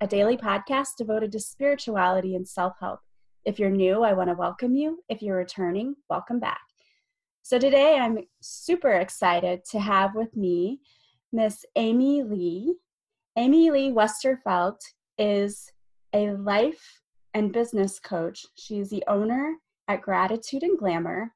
a daily podcast devoted to spirituality and self help. If you're new, I want to welcome you. If you're returning, welcome back. So today I'm super excited to have with me Miss Amy Lee. Amy Lee Westerfelt is a life and business coach. She's the owner at Gratitude and Glamour,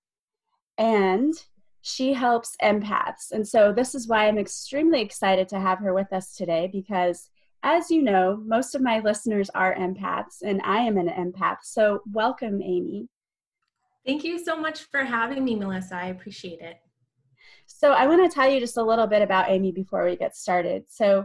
and she helps empaths. And so this is why I'm extremely excited to have her with us today because as you know, most of my listeners are empaths, and I am an empath. So, welcome, Amy. Thank you so much for having me, Melissa. I appreciate it. So, I want to tell you just a little bit about Amy before we get started. So,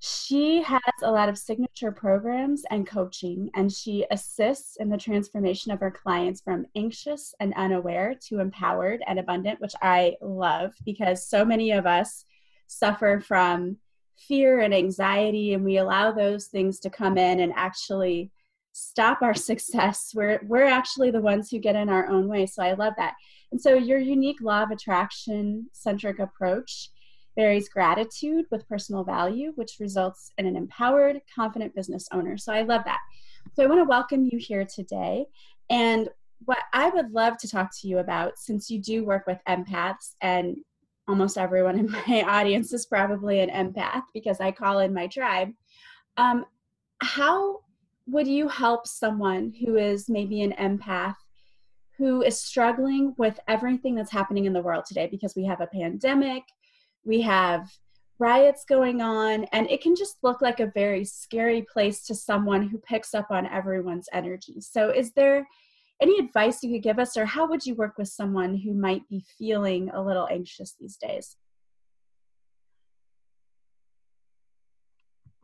she has a lot of signature programs and coaching, and she assists in the transformation of her clients from anxious and unaware to empowered and abundant, which I love because so many of us suffer from fear and anxiety and we allow those things to come in and actually stop our success. We're we're actually the ones who get in our own way. So i love that. And so your unique law of attraction centric approach marries gratitude with personal value which results in an empowered confident business owner. So i love that. So i want to welcome you here today. And what i would love to talk to you about since you do work with empaths and almost everyone in my audience is probably an empath because I call in my tribe. Um, how would you help someone who is maybe an empath who is struggling with everything that's happening in the world today? Because we have a pandemic, we have riots going on, and it can just look like a very scary place to someone who picks up on everyone's energy. So, is there any advice you could give us, or how would you work with someone who might be feeling a little anxious these days?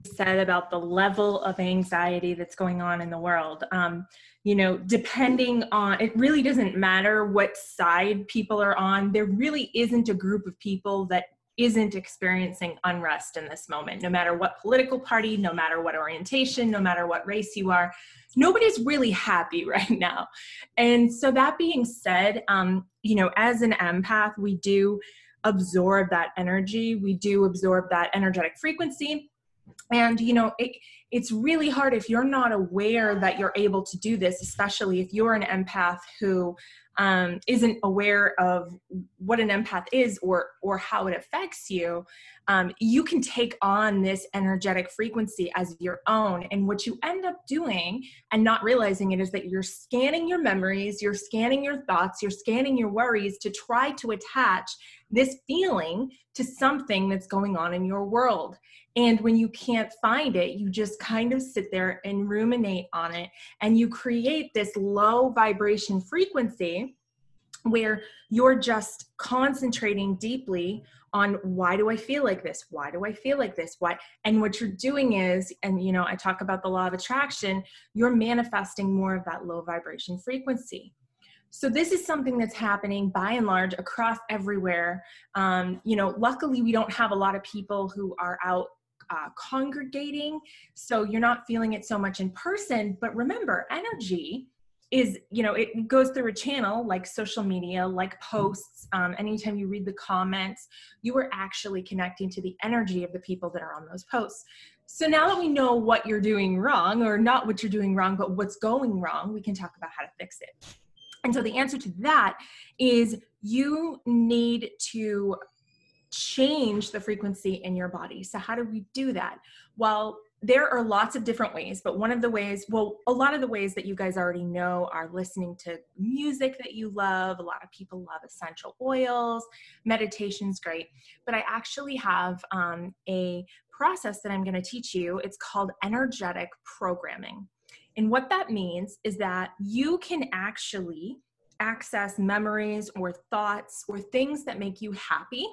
said about the level of anxiety that's going on in the world. Um, you know, depending on it really doesn't matter what side people are on, there really isn't a group of people that isn't experiencing unrest in this moment, no matter what political party, no matter what orientation, no matter what race you are nobody's really happy right now. And so, that being said, um, you know, as an empath, we do absorb that energy, we do absorb that energetic frequency. And, you know, it, it's really hard if you're not aware that you're able to do this, especially if you're an empath who um, isn't aware of what an empath is or or how it affects you um, you can take on this energetic frequency as your own. And what you end up doing and not realizing it is that you're scanning your memories you're scanning your thoughts you're scanning your worries to try to attach this feeling to something that's going on in your world and when you can't find it, you just kind of sit there and ruminate on it. And you create this low vibration frequency where you're just concentrating deeply on why do I feel like this? Why do I feel like this? Why? And what you're doing is, and you know, I talk about the law of attraction, you're manifesting more of that low vibration frequency. So this is something that's happening by and large across everywhere. Um, you know, luckily we don't have a lot of people who are out uh, congregating. So you're not feeling it so much in person. But remember, energy is, you know, it goes through a channel like social media, like posts. Um, anytime you read the comments, you are actually connecting to the energy of the people that are on those posts. So now that we know what you're doing wrong, or not what you're doing wrong, but what's going wrong, we can talk about how to fix it. And so the answer to that is you need to change the frequency in your body. So, how do we do that? Well, there are lots of different ways, but one of the ways, well, a lot of the ways that you guys already know are listening to music that you love. A lot of people love essential oils. Meditation's great, but I actually have um, a process that I'm going to teach you. It's called energetic programming. And what that means is that you can actually access memories or thoughts or things that make you happy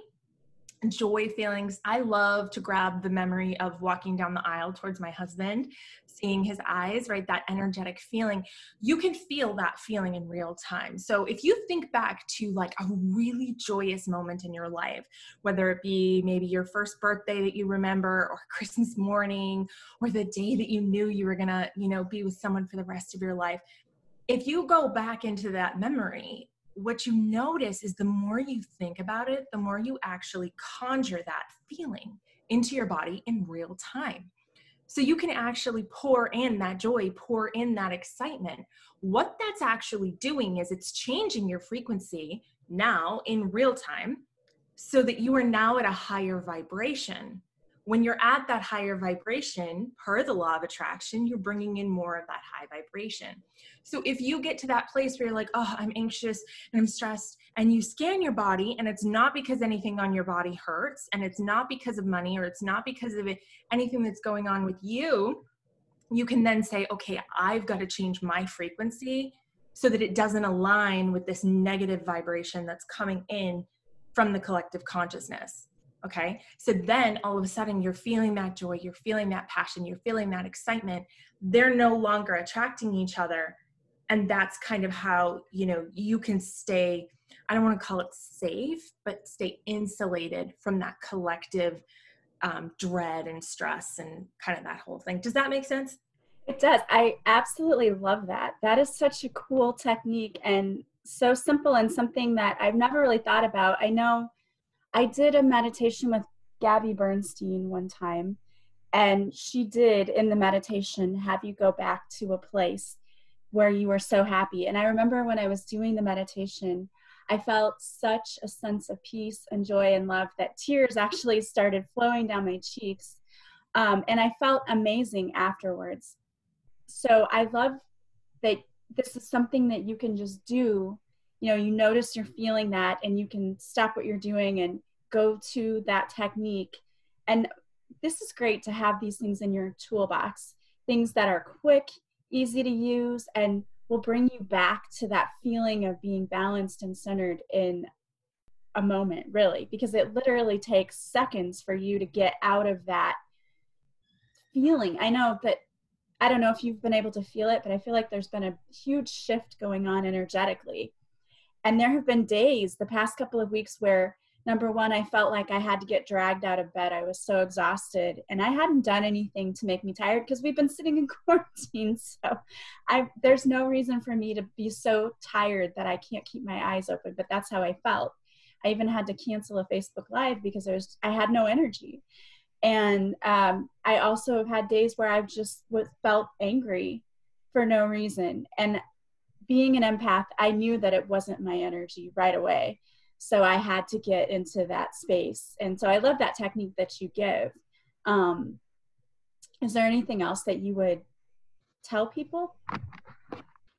joy feelings. I love to grab the memory of walking down the aisle towards my husband, seeing his eyes, right? That energetic feeling. You can feel that feeling in real time. So if you think back to like a really joyous moment in your life, whether it be maybe your first birthday that you remember or Christmas morning or the day that you knew you were going to, you know, be with someone for the rest of your life, if you go back into that memory what you notice is the more you think about it, the more you actually conjure that feeling into your body in real time. So you can actually pour in that joy, pour in that excitement. What that's actually doing is it's changing your frequency now in real time so that you are now at a higher vibration. When you're at that higher vibration, per the law of attraction, you're bringing in more of that high vibration. So if you get to that place where you're like, oh, I'm anxious and I'm stressed, and you scan your body, and it's not because anything on your body hurts, and it's not because of money, or it's not because of it, anything that's going on with you, you can then say, okay, I've got to change my frequency so that it doesn't align with this negative vibration that's coming in from the collective consciousness. Okay. So then all of a sudden you're feeling that joy, you're feeling that passion, you're feeling that excitement. They're no longer attracting each other. And that's kind of how, you know, you can stay, I don't want to call it safe, but stay insulated from that collective um, dread and stress and kind of that whole thing. Does that make sense? It does. I absolutely love that. That is such a cool technique and so simple and something that I've never really thought about. I know I did a meditation with Gabby Bernstein one time, and she did in the meditation have you go back to a place where you were so happy. And I remember when I was doing the meditation, I felt such a sense of peace and joy and love that tears actually started flowing down my cheeks. Um, and I felt amazing afterwards. So I love that this is something that you can just do you know you notice you're feeling that and you can stop what you're doing and go to that technique and this is great to have these things in your toolbox things that are quick easy to use and will bring you back to that feeling of being balanced and centered in a moment really because it literally takes seconds for you to get out of that feeling i know that I don't know if you've been able to feel it, but I feel like there's been a huge shift going on energetically. And there have been days the past couple of weeks where number one, I felt like I had to get dragged out of bed. I was so exhausted and I hadn't done anything to make me tired because we've been sitting in quarantine. So I there's no reason for me to be so tired that I can't keep my eyes open, but that's how I felt. I even had to cancel a Facebook Live because I was I had no energy and um, i also have had days where i've just felt angry for no reason and being an empath i knew that it wasn't my energy right away. So i had to get into that space. And so i love that technique that you give. Um, is there anything else that you would tell people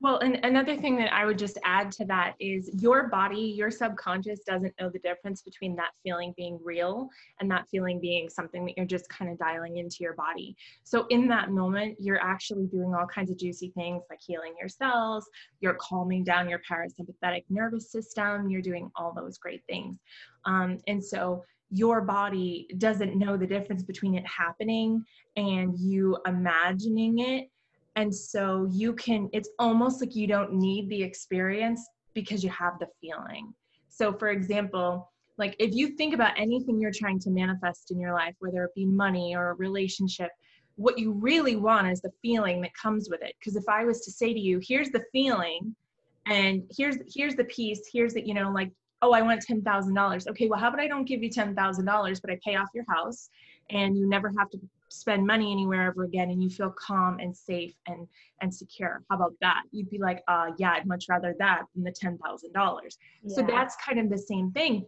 well, and another thing that I would just add to that is your body, your subconscious doesn't know the difference between that feeling being real and that feeling being something that you're just kind of dialing into your body. So, in that moment, you're actually doing all kinds of juicy things like healing your cells, you're calming down your parasympathetic nervous system, you're doing all those great things. Um, and so, your body doesn't know the difference between it happening and you imagining it and so you can it's almost like you don't need the experience because you have the feeling. So for example like if you think about anything you're trying to manifest in your life whether it be money or a relationship what you really want is the feeling that comes with it. Because if i was to say to you here's the feeling and here's here's the piece here's the you know like oh i want $10000 okay well how about i don't give you $10000 but i pay off your house and you never have to spend money anywhere ever again and you feel calm and safe and and secure. How about that? You'd be like uh yeah i'd much rather that than the $10000 so that's kind of the same thing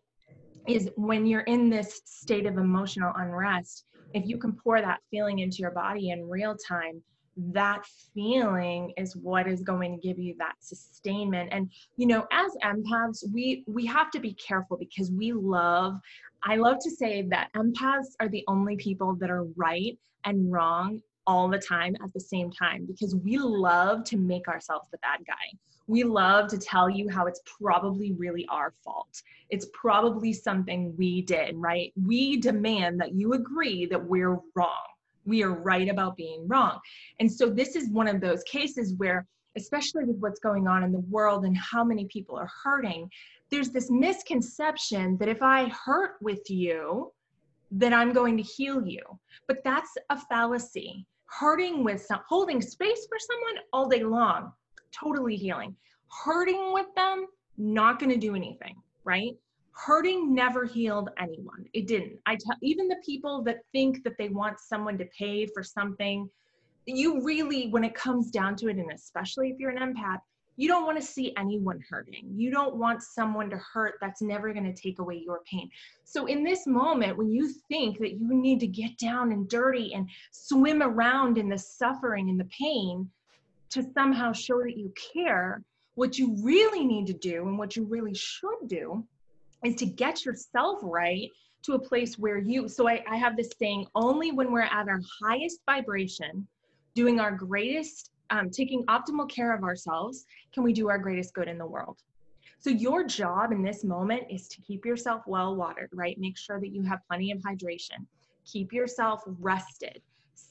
is when you're in this state of emotional unrest if you can pour that feeling into your body in real time that feeling is what is going to give you that sustainment and you know as empaths we we have to be careful because we love I love to say that empaths are the only people that are right and wrong all the time at the same time because we love to make ourselves the bad guy. We love to tell you how it's probably really our fault. It's probably something we did, right? We demand that you agree that we're wrong. We are right about being wrong. And so this is one of those cases where especially with what's going on in the world and how many people are hurting, there's this misconception that if I hurt with you, then I'm going to heal you. But that's a fallacy. Hurting with some, holding space for someone all day long, totally healing. Hurting with them, not going to do anything, right? Hurting never healed anyone. It didn't. I tell even the people that think that they want someone to pay for something, you really, when it comes down to it, and especially if you're an empath, you don't want to see anyone hurting. You don't want someone to hurt that's never going to take away your pain. So, in this moment, when you think that you need to get down and dirty and swim around in the suffering and the pain to somehow show that you care, what you really need to do and what you really should do is to get yourself right to a place where you so I, I have this saying only when we're at our highest vibration doing our greatest um, taking optimal care of ourselves can we do our greatest good in the world. So your job in this moment is to keep yourself well watered right? Make sure that you have plenty of hydration. Keep yourself rested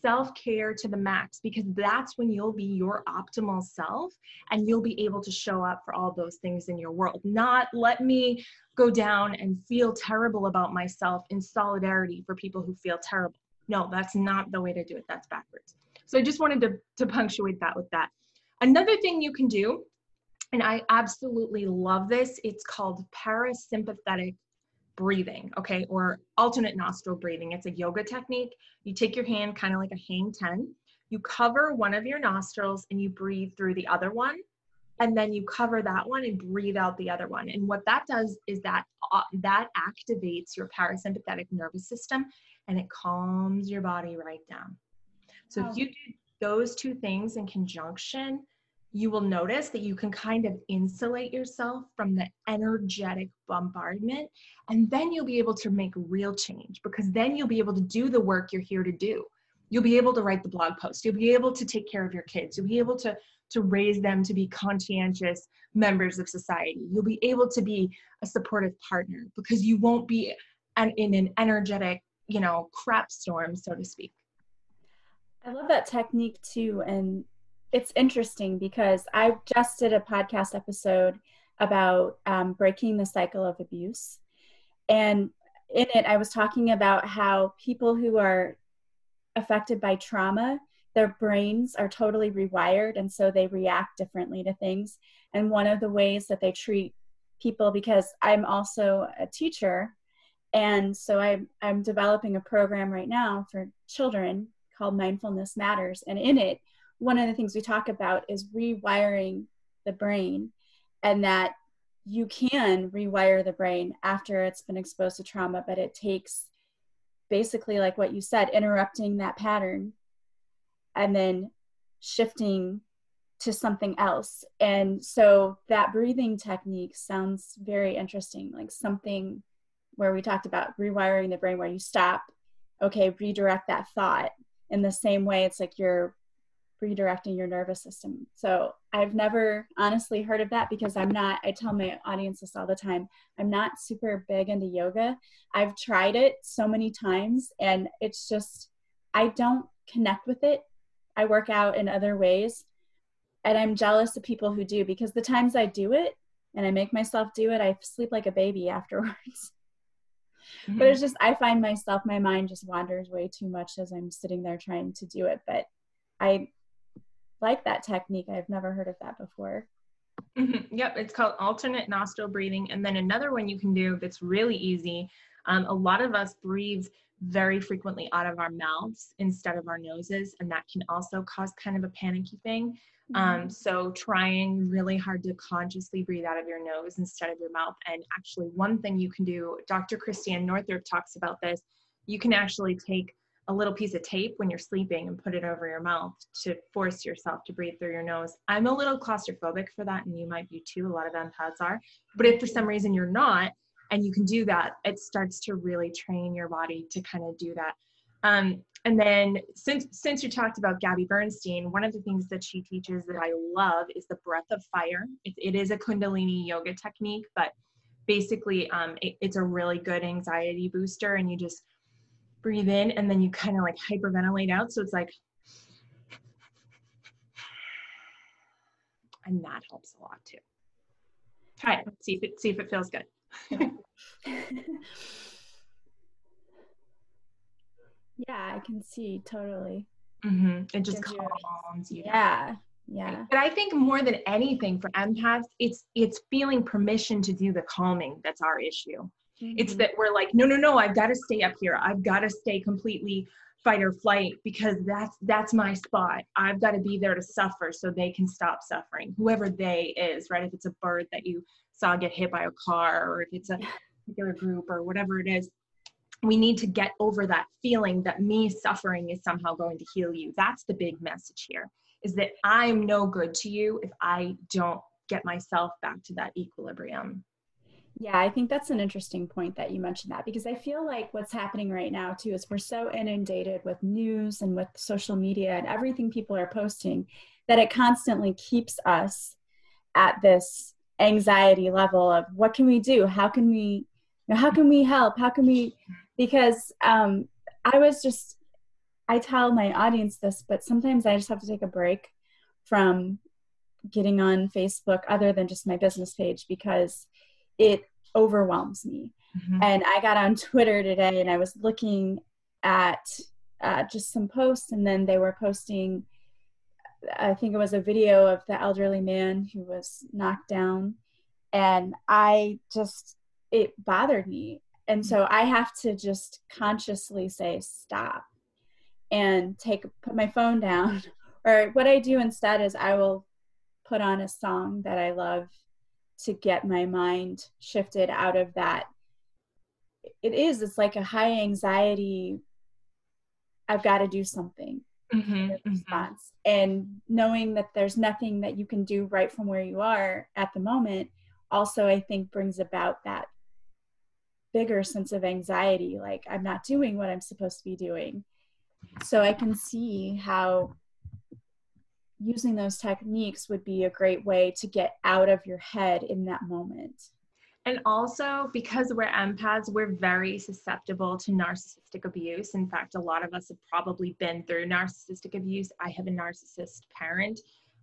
self care to the max because that's when you'll be your optimal self and you'll be able to show up for all those things in your world. Not let me go down and feel terrible about myself in solidarity for people who feel terrible. No, that's not the way to do it. That's backwards. So I just wanted to, to punctuate that with that. Another thing you can do, and I absolutely love this, it's called parasympathetic breathing, okay, or alternate nostril breathing. It's a yoga technique. You take your hand kind of like a hang 10, you cover one of your nostrils and you breathe through the other one. And then you cover that one and breathe out the other one. And what that does is that uh, that activates your parasympathetic nervous system and it calms your body right down. So oh. if you do those two things in conjunction, you will notice that you can kind of insulate yourself from the energetic bombardment. And then you'll be able to make real change because then you'll be able to do the work you're here to do. You'll be able to write the blog post. You'll be able to take care of your kids. You'll be able to, to raise them to be conscientious members of society. You'll be able to be a supportive partner because you won't be an, in an energetic, you know, crap storm, so to speak. I love that technique too. And it's interesting because I just did a podcast episode about um, breaking the cycle of abuse. And in it, I was talking about how people who are affected by trauma, their brains are totally rewired, and so they react differently to things. And one of the ways that they treat people, because I'm also a teacher, and so I'm, I'm developing a program right now for children called Mindfulness Matters. And in it, one of the things we talk about is rewiring the brain and that you can rewire the brain after it's been exposed to trauma but it takes basically like what you said interrupting that pattern and then shifting to something else. And so that breathing technique sounds very interesting like something where we talked about rewiring the brain where you stop okay redirect that thought in the same way it's like you're redirecting your nervous system. So I've never honestly heard of that because I'm not, I tell my audience this all the time, I'm not super big into yoga. I've tried it so many times and it's just, I don't connect with it. I work out in other ways and I'm jealous of people who do because the times I do it and I make myself do it, I sleep like a baby afterwards. Mm-hmm. But it's just, I find myself, my mind just wanders way too much as I'm sitting there trying to do it. But I like that technique. I've never heard of that before. Mm-hmm. Yep, it's called alternate nostril breathing. And then another one you can do that's really easy. Um, a lot of us breathe very frequently out of our mouths instead of our noses, and that can also cause kind of a panicky thing. Um, mm-hmm. Um, so, trying really hard to consciously breathe out of your nose instead of your mouth. And actually, one thing you can do, Dr. Christiane Northrup talks about this, you can actually take a little piece of tape when you're sleeping and put it over your mouth to force yourself to breathe through your nose. I'm a little claustrophobic for that, and you might be too. A lot of empaths are. But if for some reason you're not, and you can do that, it starts to really train your body to kind of do that. Um, and then since since you talked about Gabby Bernstein, one of the things that she teaches that I love is the breath of fire. it, it is a Kundalini yoga technique, but basically um, it, it's a really good anxiety booster, and you just breathe in and then you kind of like hyperventilate out. So it's like, and that helps a lot too. Try it. See if it see if it feels good. yeah, I can see totally. Mm-hmm. It just calms you. Yeah, Yeah. But I think more than anything for empaths, it's it's feeling permission to do the calming that's our issue. Mm-hmm. It's that we're like, no, no, no, I've got to stay up here. I've got to stay completely fight or flight because that's that's my spot. I've got to be there to suffer so they can stop suffering. Whoever they is, right? If it's a bird that you saw get hit by a car or if it's a particular group or whatever it is, we need to get over that feeling that me suffering is somehow going to heal you. That's the big message here is that I'm no good to you if I don't get myself back to that equilibrium. Yeah, I think that's an interesting point that you mentioned that because I feel like what's happening right now too is we're so inundated with news and with social media and everything people are posting that it constantly keeps us at this anxiety level of what can we do? How can we you know, how can we help? How can we because um I was just I tell my audience this, but sometimes I just have to take a break from getting on Facebook other than just my business page because it overwhelms me. Mm-hmm. And I got on Twitter today and I was looking at uh, just some posts, and then they were posting, I think it was a video of the elderly man who was knocked down. And I just, it bothered me. And so I have to just consciously say, stop and take put my phone down or what i do instead is i will put on a song that i love to get my mind shifted out of that it is it's like a high anxiety i've got to do something mm-hmm, mm-hmm. response mm-hmm. and knowing that there's nothing that you can do right from where you are at the moment also i think brings about that bigger sense of anxiety like i'm not doing what i'm supposed to be doing so I can see how using those techniques would be a great way to get out of your head in that moment. And also, because we're empaths, we're very susceptible to narcissistic abuse. In fact, a lot of us have probably been through narcissistic abuse. I have a narcissist parent.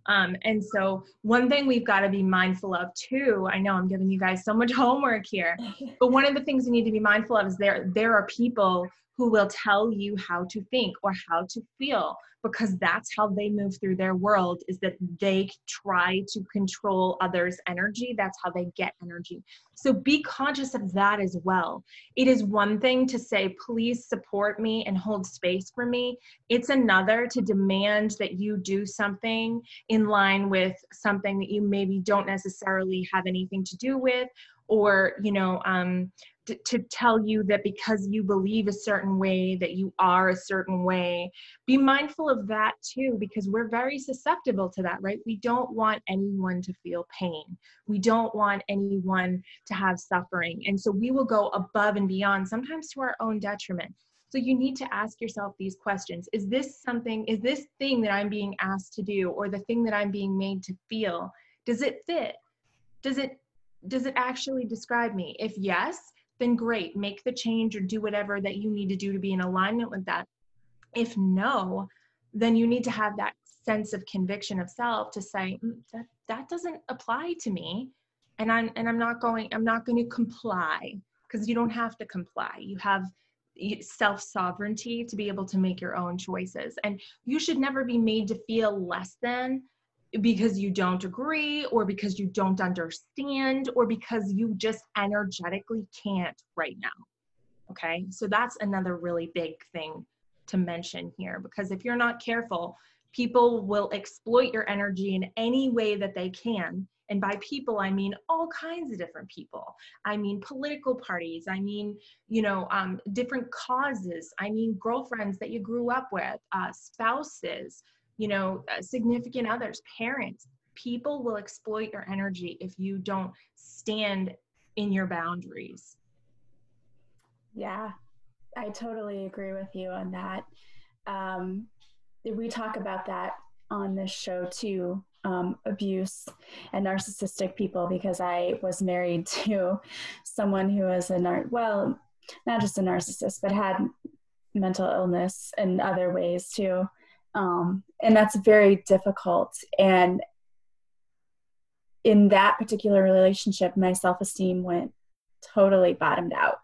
Um, and so, one thing we've got to be mindful of too, I know I'm giving you guys so much homework here, but one of the things we need to be mindful of is there, there are people who will tell you how to think or how to feel because that's how they move through their world is that they try to control others energy. That's how they get energy. So be conscious of that as well. It is one thing to say please support me and hold space for me. It's another to demand that you do something in line with something that you maybe don't necessarily have anything to do with or you know um, to, tell you that because you believe a certain way that you are a certain way. Be mindful of that too because we're very susceptible to that right? We don't want anyone to feel pain. We don't want anyone to have suffering. And so we will go above and beyond sometimes to our own detriment. So you need to ask yourself these questions. Is this something is this thing that i'm being asked to do or the thing that i'm being made to feel does it fit? Does it does it actually describe me? If yes then great, make the change or do whatever that you need to do to be in alignment with that. If no, then you need to have that sense of conviction of self to say mm, that that doesn't apply to me and I'm and I'm not going I'm not going to comply because you don't have to comply. You have self sovereignty to be able to make your own choices and you should never be made to feel less than because you don't agree or because you don't understand or because you just energetically can't right now. Okay, so that's another really big thing to mention here because if you're not careful, people will exploit your energy in any way that they can. And by people, I mean all kinds of different people. I mean political parties. I mean, you know, um, different causes. I mean girlfriends that you grew up with, uh, spouses, you know, uh, significant others, parents. People will exploit your energy if you don't stand in your boundaries. Yeah, I totally agree with you on that. Um, we talk about that on this show too um, abuse and narcissistic people because I was married to someone who was a nar- well, not just a narcissist, but had mental illness and other ways too. Um, and that's very difficult. And in that particular relationship, my self esteem went totally bottomed out.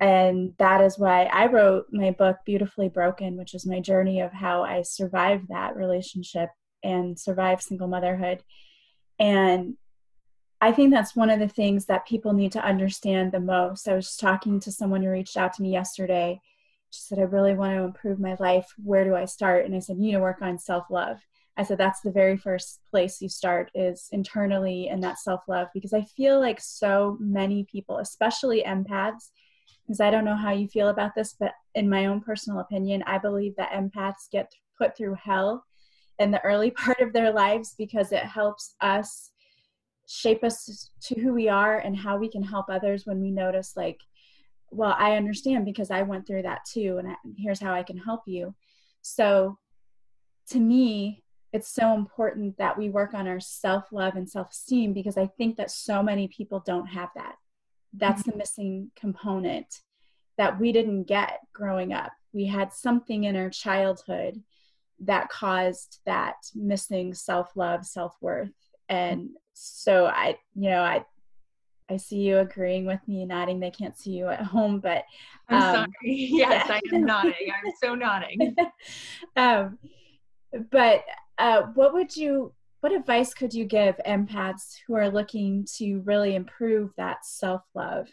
And that is why I wrote my book, Beautifully Broken, which is my journey of how I survived that relationship and survive single motherhood. And I think that's one of the things that people need to understand the most. I was talking to someone who reached out to me yesterday. She said, I really want to improve my life. Where do I start? And I said, You need to work on self love. I said, That's the very first place you start is internally in that self love because I feel like so many people, especially empaths, because I don't know how you feel about this, but in my own personal opinion, I believe that empaths get put through hell in the early part of their lives because it helps us shape us to who we are and how we can help others when we notice like well i understand because i went through that too and I, here's how i can help you. So to me it's so important that we work on our self-love and self-esteem because i think that so many people don't have that. That's mm-hmm. the missing component that we didn't get growing up. We had something in our childhood that caused that missing self-love self-worth. And so i you know i i see you agreeing with me nodding. They can't see you at home but um, i'm sorry. yes yeah. i am nodding. I'm so nodding. Um, but uh, what would you what advice could you give empaths who are looking to really improve that self-love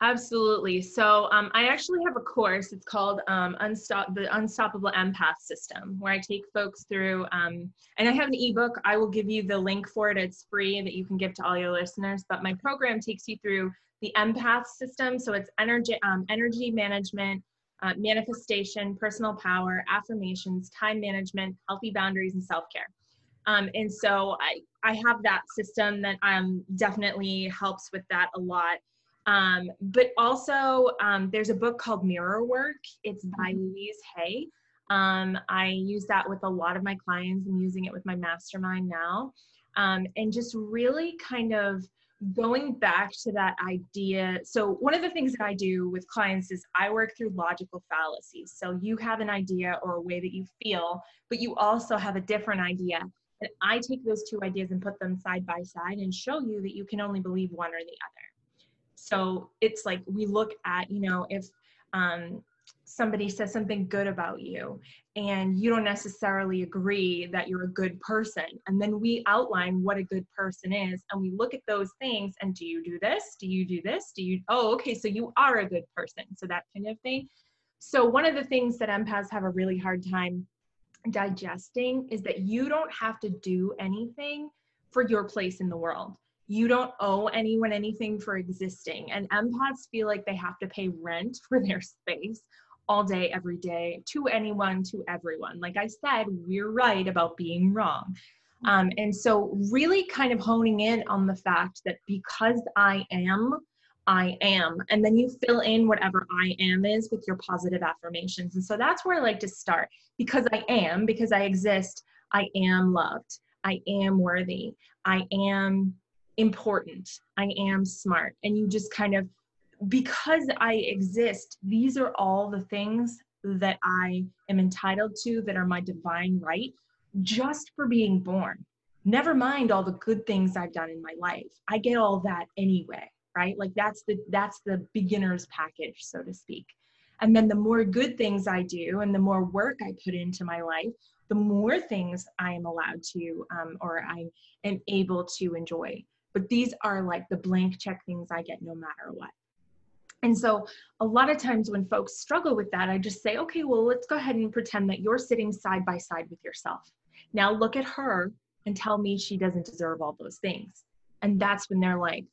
Absolutely. So um, I actually have a course. It's called um, Unstop the Unstoppable Empath System, where I take folks through. Um, and I have an ebook. I will give you the link for it. It's free that you can give to all your listeners. But my program takes you through the empath system. So it's energy, um, energy management, uh, manifestation, personal power, affirmations, time management, healthy boundaries, and self care. Um, and so I, I have that system that um, definitely helps with that a lot. Um, but also, um, there's a book called Mirror Work. It's by mm-hmm. Louise Hay. Um, I use that with a lot of my clients. I'm using it with my mastermind now. Um, and just really kind of going back to that idea. So, one of the things that I do with clients is I work through logical fallacies. So, you have an idea or a way that you feel, but you also have a different idea. And I take those two ideas and put them side by side and show you that you can only believe one or the other. So it's like we look at, you know, if um, somebody says something good about you and you don't necessarily agree that you're a good person and then we outline what a good person is and we look at those things and do you do this? Do you do this? Do you oh okay so you are a good person. So that kind of thing. So one of the things that empaths have a really hard time digesting is that you don't have to do anything for your place in the world you don't owe anyone anything for existing. And empaths feel like they have to pay rent for their space all day, every day, to anyone, to everyone. Like I said, we're right about being wrong. Um, and so, really kind of honing in on the fact that because I am, I am. And then you fill in whatever I am is with your positive affirmations. And so that's where I like to start. Because I am, because I exist, I am loved. I am worthy. I am important. I am smart. And you just kind of, because I exist, these are all the things that I am entitled to that are my divine right just for being born. Never mind all the good things I've done in my life. I get all that anyway, right? Like that's the that's the beginner's package, so to speak. And then the more good things I do and the more work I put into my life, the more things I am allowed to um, or I am able to enjoy but these are like the blank check things I get no matter what. And so, a lot of times when folks struggle with that, I just say, okay, well, let's go ahead and pretend that you're sitting side by side with yourself. Now, look at her and tell me she doesn't deserve all those things. And that's when they're like,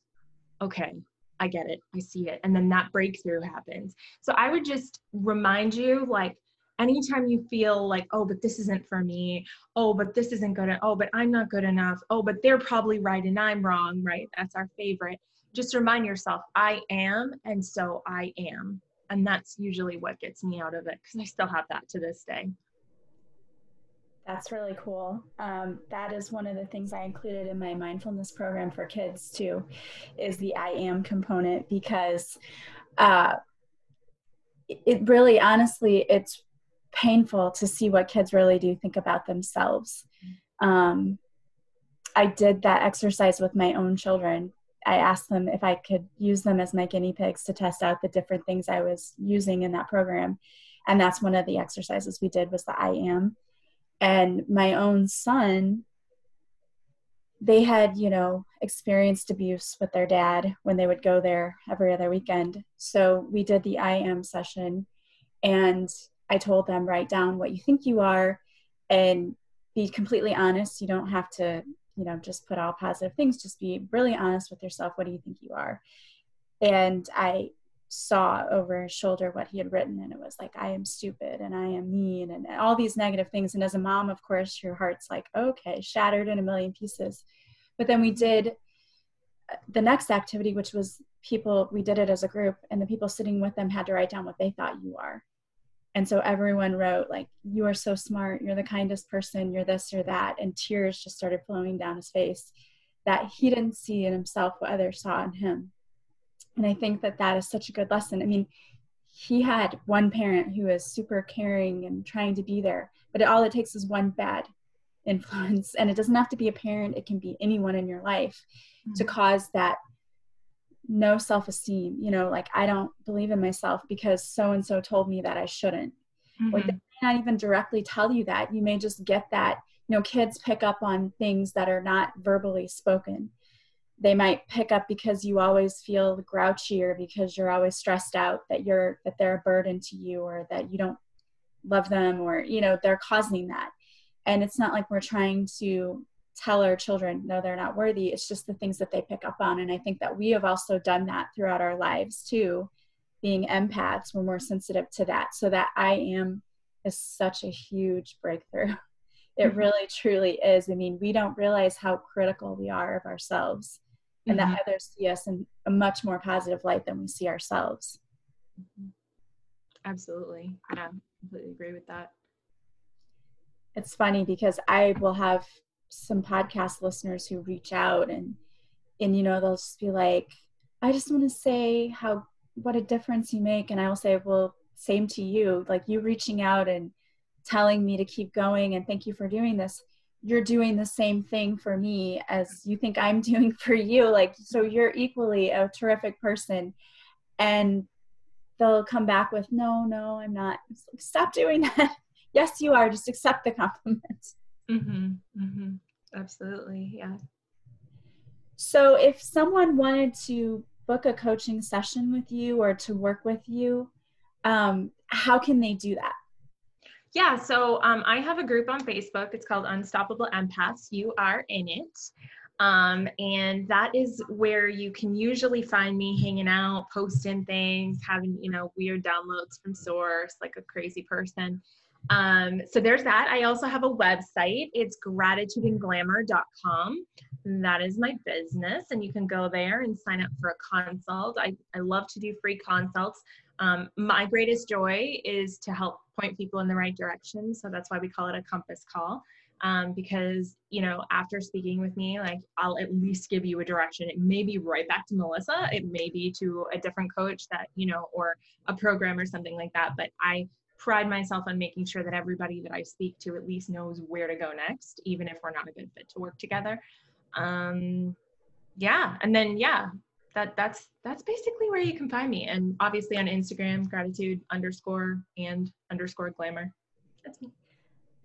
okay, I get it, I see it. And then that breakthrough happens. So, I would just remind you, like, anytime you feel like oh but this isn't for me. Oh but this isn't good oh but i'm not good enough. Oh but they're probably right and i'm wrong right? That's our favorite. Just remind yourself i am and so i am. And that's usually what gets me out of it because i still have that to this day. That's really cool. Um, that is one of the things I included in my mindfulness program for kids too, is the I am component because uh, it really, honestly, it's painful to see what kids really do think about themselves. Um, I did that exercise with my own children. I asked them if I could use them as my guinea pigs to test out the different things I was using in that program. And that's one of the exercises we did was the I am. And my own son, they had, you know, experienced abuse with their dad when they would go there every other weekend. So we did the I am session and I told them write down what you think you are and be completely honest. You don't have to, you know, just put all positive things, just be really honest with yourself. What do you think you are? And I saw over his shoulder what he had written and it was like i am stupid and i am mean and all these negative things and as a mom of course your heart's like okay shattered in a million pieces but then we did uh, the next activity which was people we did it as a group and the people sitting with them had to write down what they thought you are and so everyone wrote like you are so smart you're the kindest person you're this or that and tears just started flowing down his face that he didn't see in himself what others saw in him and I think that that is such a good lesson. I mean, he had one parent who was super caring and trying to be there, but all it takes is one bad influence. And it doesn't have to be a parent, it can be anyone in your life mm-hmm. to cause that no self esteem. You know, like I don't believe in myself because so and so told me that I shouldn't. Mm-hmm. Or they may not even directly tell you that. You may just get that. You know, kids pick up on things that are not verbally spoken they might pick up because you always feel grouchy or because you're always stressed out that you're that they're a burden to you or that you don't love them or you know they're causing that and it's not like we're trying to tell our children no they're not worthy it's just the things that they pick up on and i think that we have also done that throughout our lives too being empaths we're more sensitive to that so that i am is such a huge breakthrough it mm-hmm. really truly is i mean we don't realize how critical we are of ourselves and mm-hmm. that others see us in a much more positive light than we see ourselves. Mm-hmm. Absolutely. Yeah, completely agree with that. It's funny because I will have some podcast listeners who reach out and and you know they'll just be like I just want to say how what a difference you make and I will say well same to you like you reaching out and telling me to keep going and thank you for doing this you're doing the same thing for me as you think I'm doing for you. Like, so you're equally a terrific person. And they'll come back with, no, no, I'm not. Stop doing that. yes, you are. Just accept the compliment. Mm-hmm. Mm-hmm. Absolutely. Yeah. So if someone wanted to book a coaching session with you or to work with you, um, how can they do that? Yeah, so um, I have a group on Facebook. It's called Unstoppable Empaths. You are in it. Um, and that is where you can usually find me hanging out, posting things, having, you know, weird downloads from source, like a crazy person. Um, so there's that. I also have a website. It's gratitudeandglamour.com. That is my business, and you can go there and sign up for a consult. I, I love to do free consults. Um, my greatest joy is to help point people in the right direction. So that's why we call it a compass call. Um, because you know after speaking with me like i'll at least give you a direction it may be right back to melissa it may be to a different coach that you know or a program or something like that but i pride myself on making sure that everybody that i speak to at least knows where to go next even if we're not a good fit to work together. Um yeah and then yeah that that's that's basically where you can find me. And obviously on instagram gratitude underscore and underscore glamour. That's me.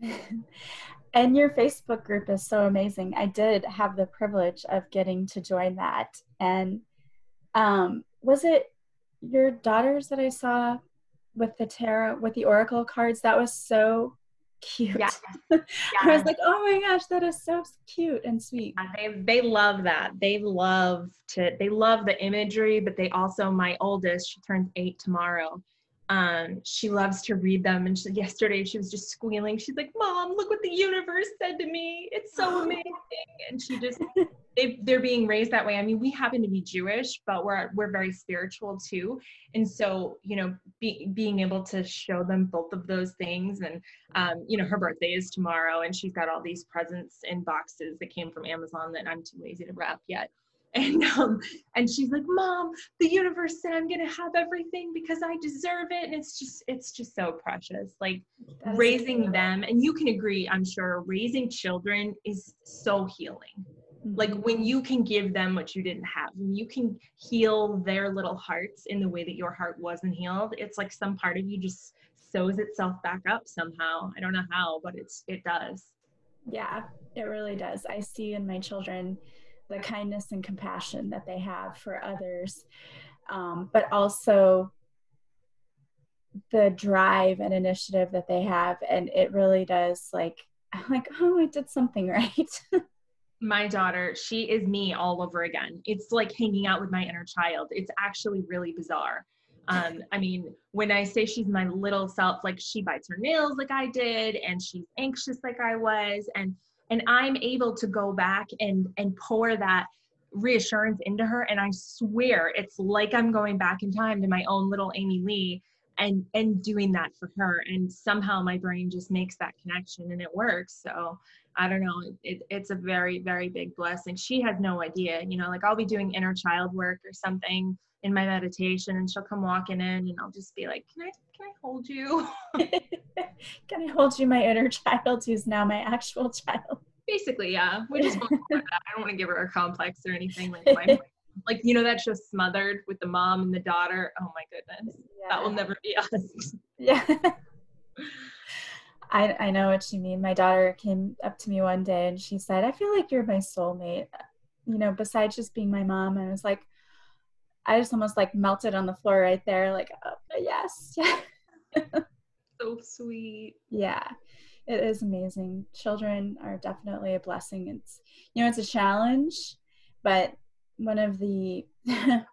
And your facebook group is so amazing. I did have the privilege of getting to join that. And um, was it your daughters that i saw with the tarot with the oracle cards that was so cute. Yeah. yeah. I was like, oh my gosh, that is so cute and sweet. Yeah, they they love that. They love to they love the imagery, but they also my oldest, she turns eight tomorrow. Um, she loves to read them and she, yesterday she was just squealing. She's like, Mom, look what the universe said to me. It's so amazing. And she just they they're being raised that way. I mean, we happen to be Jewish, but we're we're very spiritual too. And so, you know, be, being able to show them both of those things, and um, you know, her birthday is tomorrow, and she's got all these presents in boxes that came from Amazon that I'm too lazy to wrap yet. And um, and she's like, Mom, the universe said I'm gonna have everything because I deserve it. And it's just it's just so precious. Like raising them, and you can agree, I'm sure, raising children is so healing like mm-hmm. when you can give them what you didn't have when you can heal their little hearts in the way that your heart wasn't healed it's like some part of you just sews itself back up somehow. I don't know how, but it's it does. Yeah, it really does. I see in my children the kindness and compassion that they have for others, um, but also the drive and initiative that they have. And it really does like, I'm like, oh, I did something right. My daughter, she is me all over again. It's like hanging out with my inner child. It's actually really bizarre. Um, I mean, when I say she's my little self, like she bites her nails like I did, and she's anxious like I was, and and I'm able to go back and and pour that reassurance into her, and I swear it's like I'm going back in time to my own little Amy Lee and and doing that for her, and somehow my brain just makes that connection and it works. So I don't know, it, it's a very very big blessing. She has no idea, you know, like I'll be doing inner child work or something in my meditation and she'll come walking in and I'll just be like, Can I can I hold you? can I hold you my inner child who's now my actual child? Basically, yeah. We just want. I don't want to give her a complex or anything like my, like you know that's just Smothered with the mom and the daughter. Oh my goodness. Yeah. That will never be us. Yeah. I, I know what you mean. My daughter came up to me one day and she said, I feel like you're my soulmate. You know, besides just being my mom. I was like, I just almost like melted on the floor right there, like, oh, yes. so sweet. Yeah, it is amazing. Children are definitely a blessing. It's, you know, it's a challenge, but one of the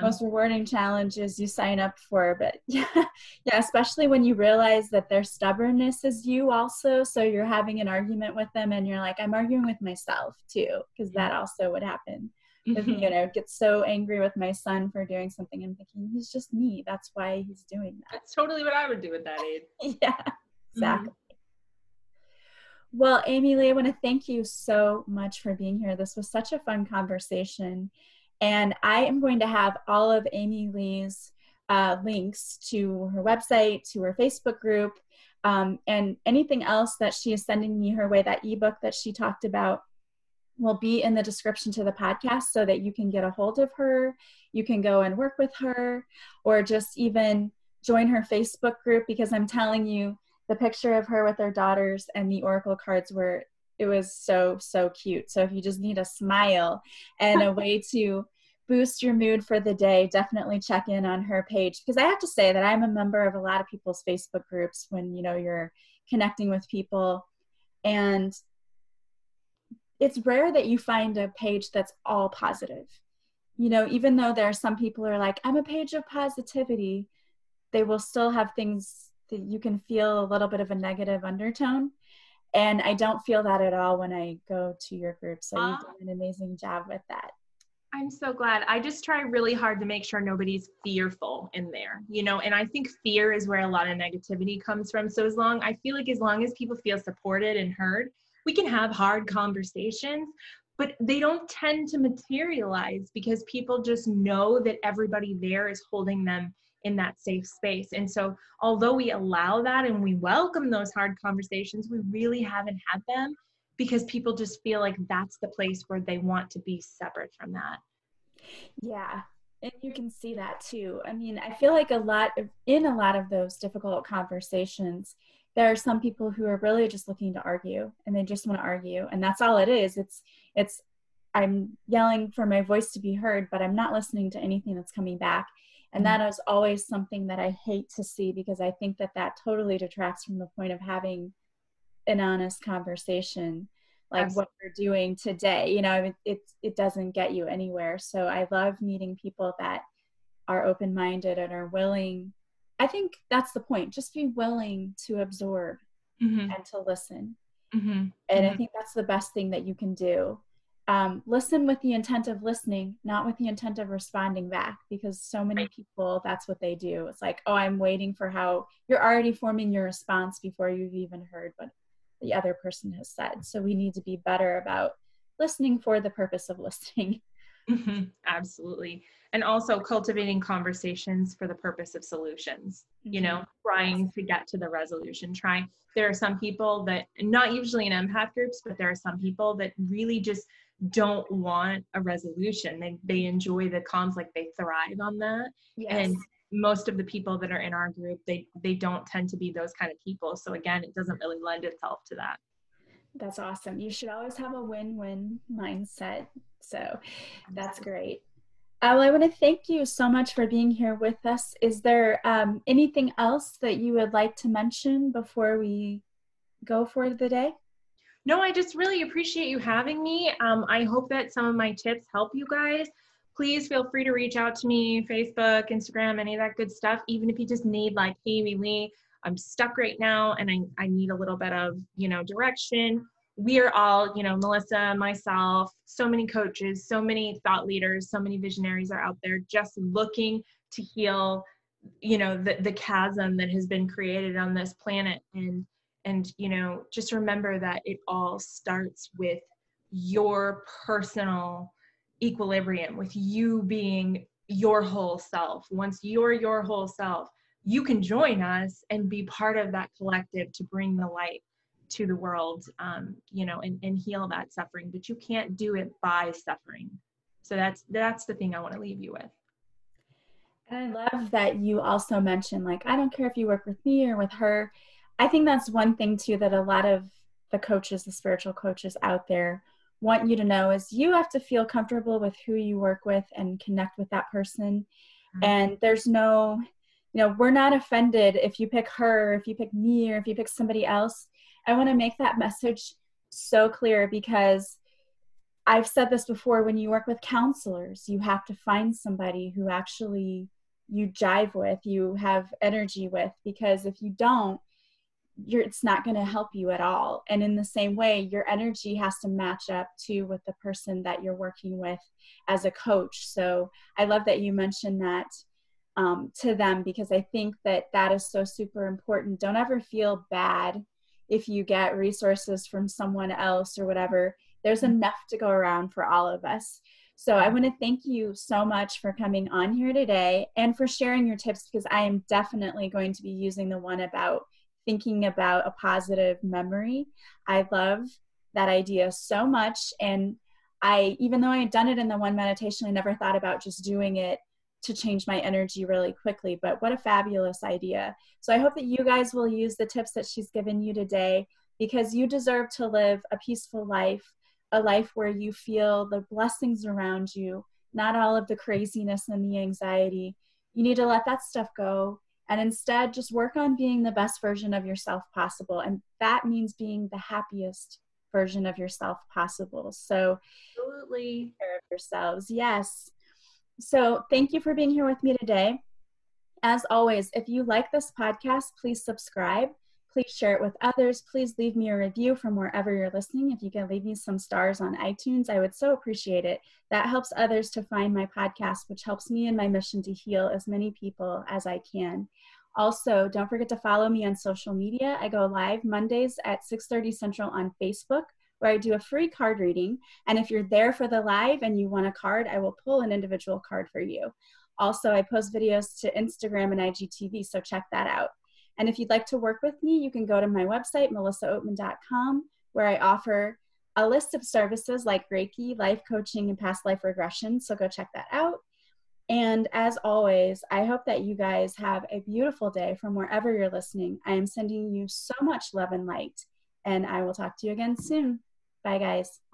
most rewarding challenges you sign up for. But yeah, yeah, especially when you realize that their stubbornness is you also. So you're having an argument with them and you're like, I'm arguing with myself too, because that also would happen mm-hmm. you know get so angry with my son for doing something and thinking he's just me that's why he's doing that that's totally what i would do at that age yeah exactly mm-hmm. well amy lee i want to thank you so much for being here this was such a fun conversation and i am going to have all of amy lee's uh, links to her website to her facebook group um, and anything else that she is sending me her way that ebook that she talked about will be in the description to the podcast so that you can get a hold of her. You can go and work with her or just even join her Facebook group because I'm telling you, the picture of her with her daughters and the Oracle cards were, it was so, so cute. So if you just need a smile and a way to boost your mood for the day, definitely check in on her page. Because I have to say that I'm a member of a lot of people's Facebook groups when, you know, you're connecting with people. And it's rare that you find a page that's all positive. You know, even though there are some people who are like, I'm a page of positivity, they will still have things that you can feel a little bit of a negative undertone. And I don't feel that at all when I go to your group. So you've ah. done an amazing job with that. I'm so glad. I just try really hard to make sure nobody's fearful in there, you know, and I think fear is where a lot of negativity comes from. So as long I feel like as long as people feel supported and heard, we can have hard conversations but they don't tend to materialize because people just know that everybody there is holding them in that safe space. And so, although we allow that and we welcome those hard conversations, we really haven't had them because people just feel like that's the place where they want to be separate from that. Yeah. And you can see that too. I mean, I feel like a lot of, in a lot of those difficult conversations, there are some people who are really just looking to argue and they just want to argue and that's all it is it's it's i'm yelling for my voice to be heard but i'm not listening to anything that's coming back and mm-hmm. that is always something that i hate to see because i think that that totally detracts from the point of having an honest conversation like Absolutely. what we're doing today you know it, it it doesn't get you anywhere so i love meeting people that are open-minded and are willing I think that's the point. Just be willing to absorb mm-hmm. and to listen. Mm-hmm. And mm-hmm. I think that's the best thing that you can do. Um, listen with the intent of listening, not with the intent of responding back, because so many people, that's what they do. It's like, oh, I'm waiting for how you're already forming your response before you've even heard what the other person has said. So we need to be better about listening for the purpose of listening. Mm-hmm. Absolutely and also cultivating conversations for the purpose of solutions you know mm-hmm. trying to get to the resolution trying there are some people that not usually in empath groups but there are some people that really just don't want a resolution. They, they enjoy the conflict they thrive on that. Yes. and most of the people that are in our group they they don't tend to be those kind of people. So again it doesn't really lend itself to that. That's awesome. You should always have a win-win mindset. So that's great. Uh, well, I want to thank you so much for being here with us. Is there um, anything else that you would like to mention before we go for the day? No, I just really appreciate you having me. Um, I hope that some of my tips help you guys. Please feel free to reach out to me, Facebook, Instagram, any of that good stuff. Even if you just need like, hey, Lee, I'm stuck right now and I, I need a little bit of, you know, direction we are all, you know, Melissa, myself, so many coaches, so many thought leaders, so many visionaries are out there just looking to heal, you know, the, the chasm that has been created on this planet. And, and, you know, just remember that it all starts with your personal equilibrium, with you being your whole self. Once you're your whole self, you can join us and be part of that collective to bring the light to the world um, you know and, and heal that suffering. But you can't do it by suffering. So that's that's the thing i want to leave you with. And i love that you also mentioned like i don't care if you work with me or with her i think that's one thing too that a lot of the coaches the spiritual coaches out there want you to know is you have to feel comfortable with who you work with and connect with that person mm-hmm. and there's no you know we're not offended if you pick her if you pick me or if you pick somebody else I want to make that message so clear because I've said this before when you work with counselors, you have to find somebody who actually you jive with, you have energy with, because if you don't, you're, it's not going to help you at all. And in the same way, your energy has to match up to with the person that you're working with as a coach. So I love that you mentioned that um, to them because I think that that is so super important. Don't ever feel bad if you get resources from someone else or whatever there's mm-hmm. enough to go around for all of us so i want to thank you so much for coming on here today and for sharing your tips because i am definitely going to be using the one about thinking about a positive memory i love that idea so much and i even though i had done it in the one meditation i never thought about just doing it to change my energy really quickly. But what a fabulous idea. So I hope that you guys will use the tips that she's given you today because you deserve to live a peaceful life, a life where you feel the blessings around you, not all of the craziness and the anxiety. You need to let that stuff go and instead just work on being the best version of yourself possible. And that means being the happiest version of yourself possible. So, absolutely care of yourselves. Yes. So, thank you for being here with me today. As always, if you like this podcast, please subscribe. Please share it with others. Please leave me a review from wherever you're listening. If you can leave me some stars on iTunes, I would so appreciate it. That helps others to find my podcast, which helps me in my mission to heal as many people as I can. Also, don't forget to follow me on social media. I go live Mondays at 6:30 Central on Facebook where I do a free card reading. And if you're there for the live and you want a card, I will pull an individual card for you. Also, I post videos to Instagram and IGTV, so check that out. And if you'd like to work with me, you can go to my website, melissaoatman.com, where I offer a list of services like Reiki, life coaching, and past life regression. So go check that out. And as always, I hope that you guys have a beautiful day from wherever you're listening. I am sending you so much love and light, and I will talk to you again soon. Bye, guys.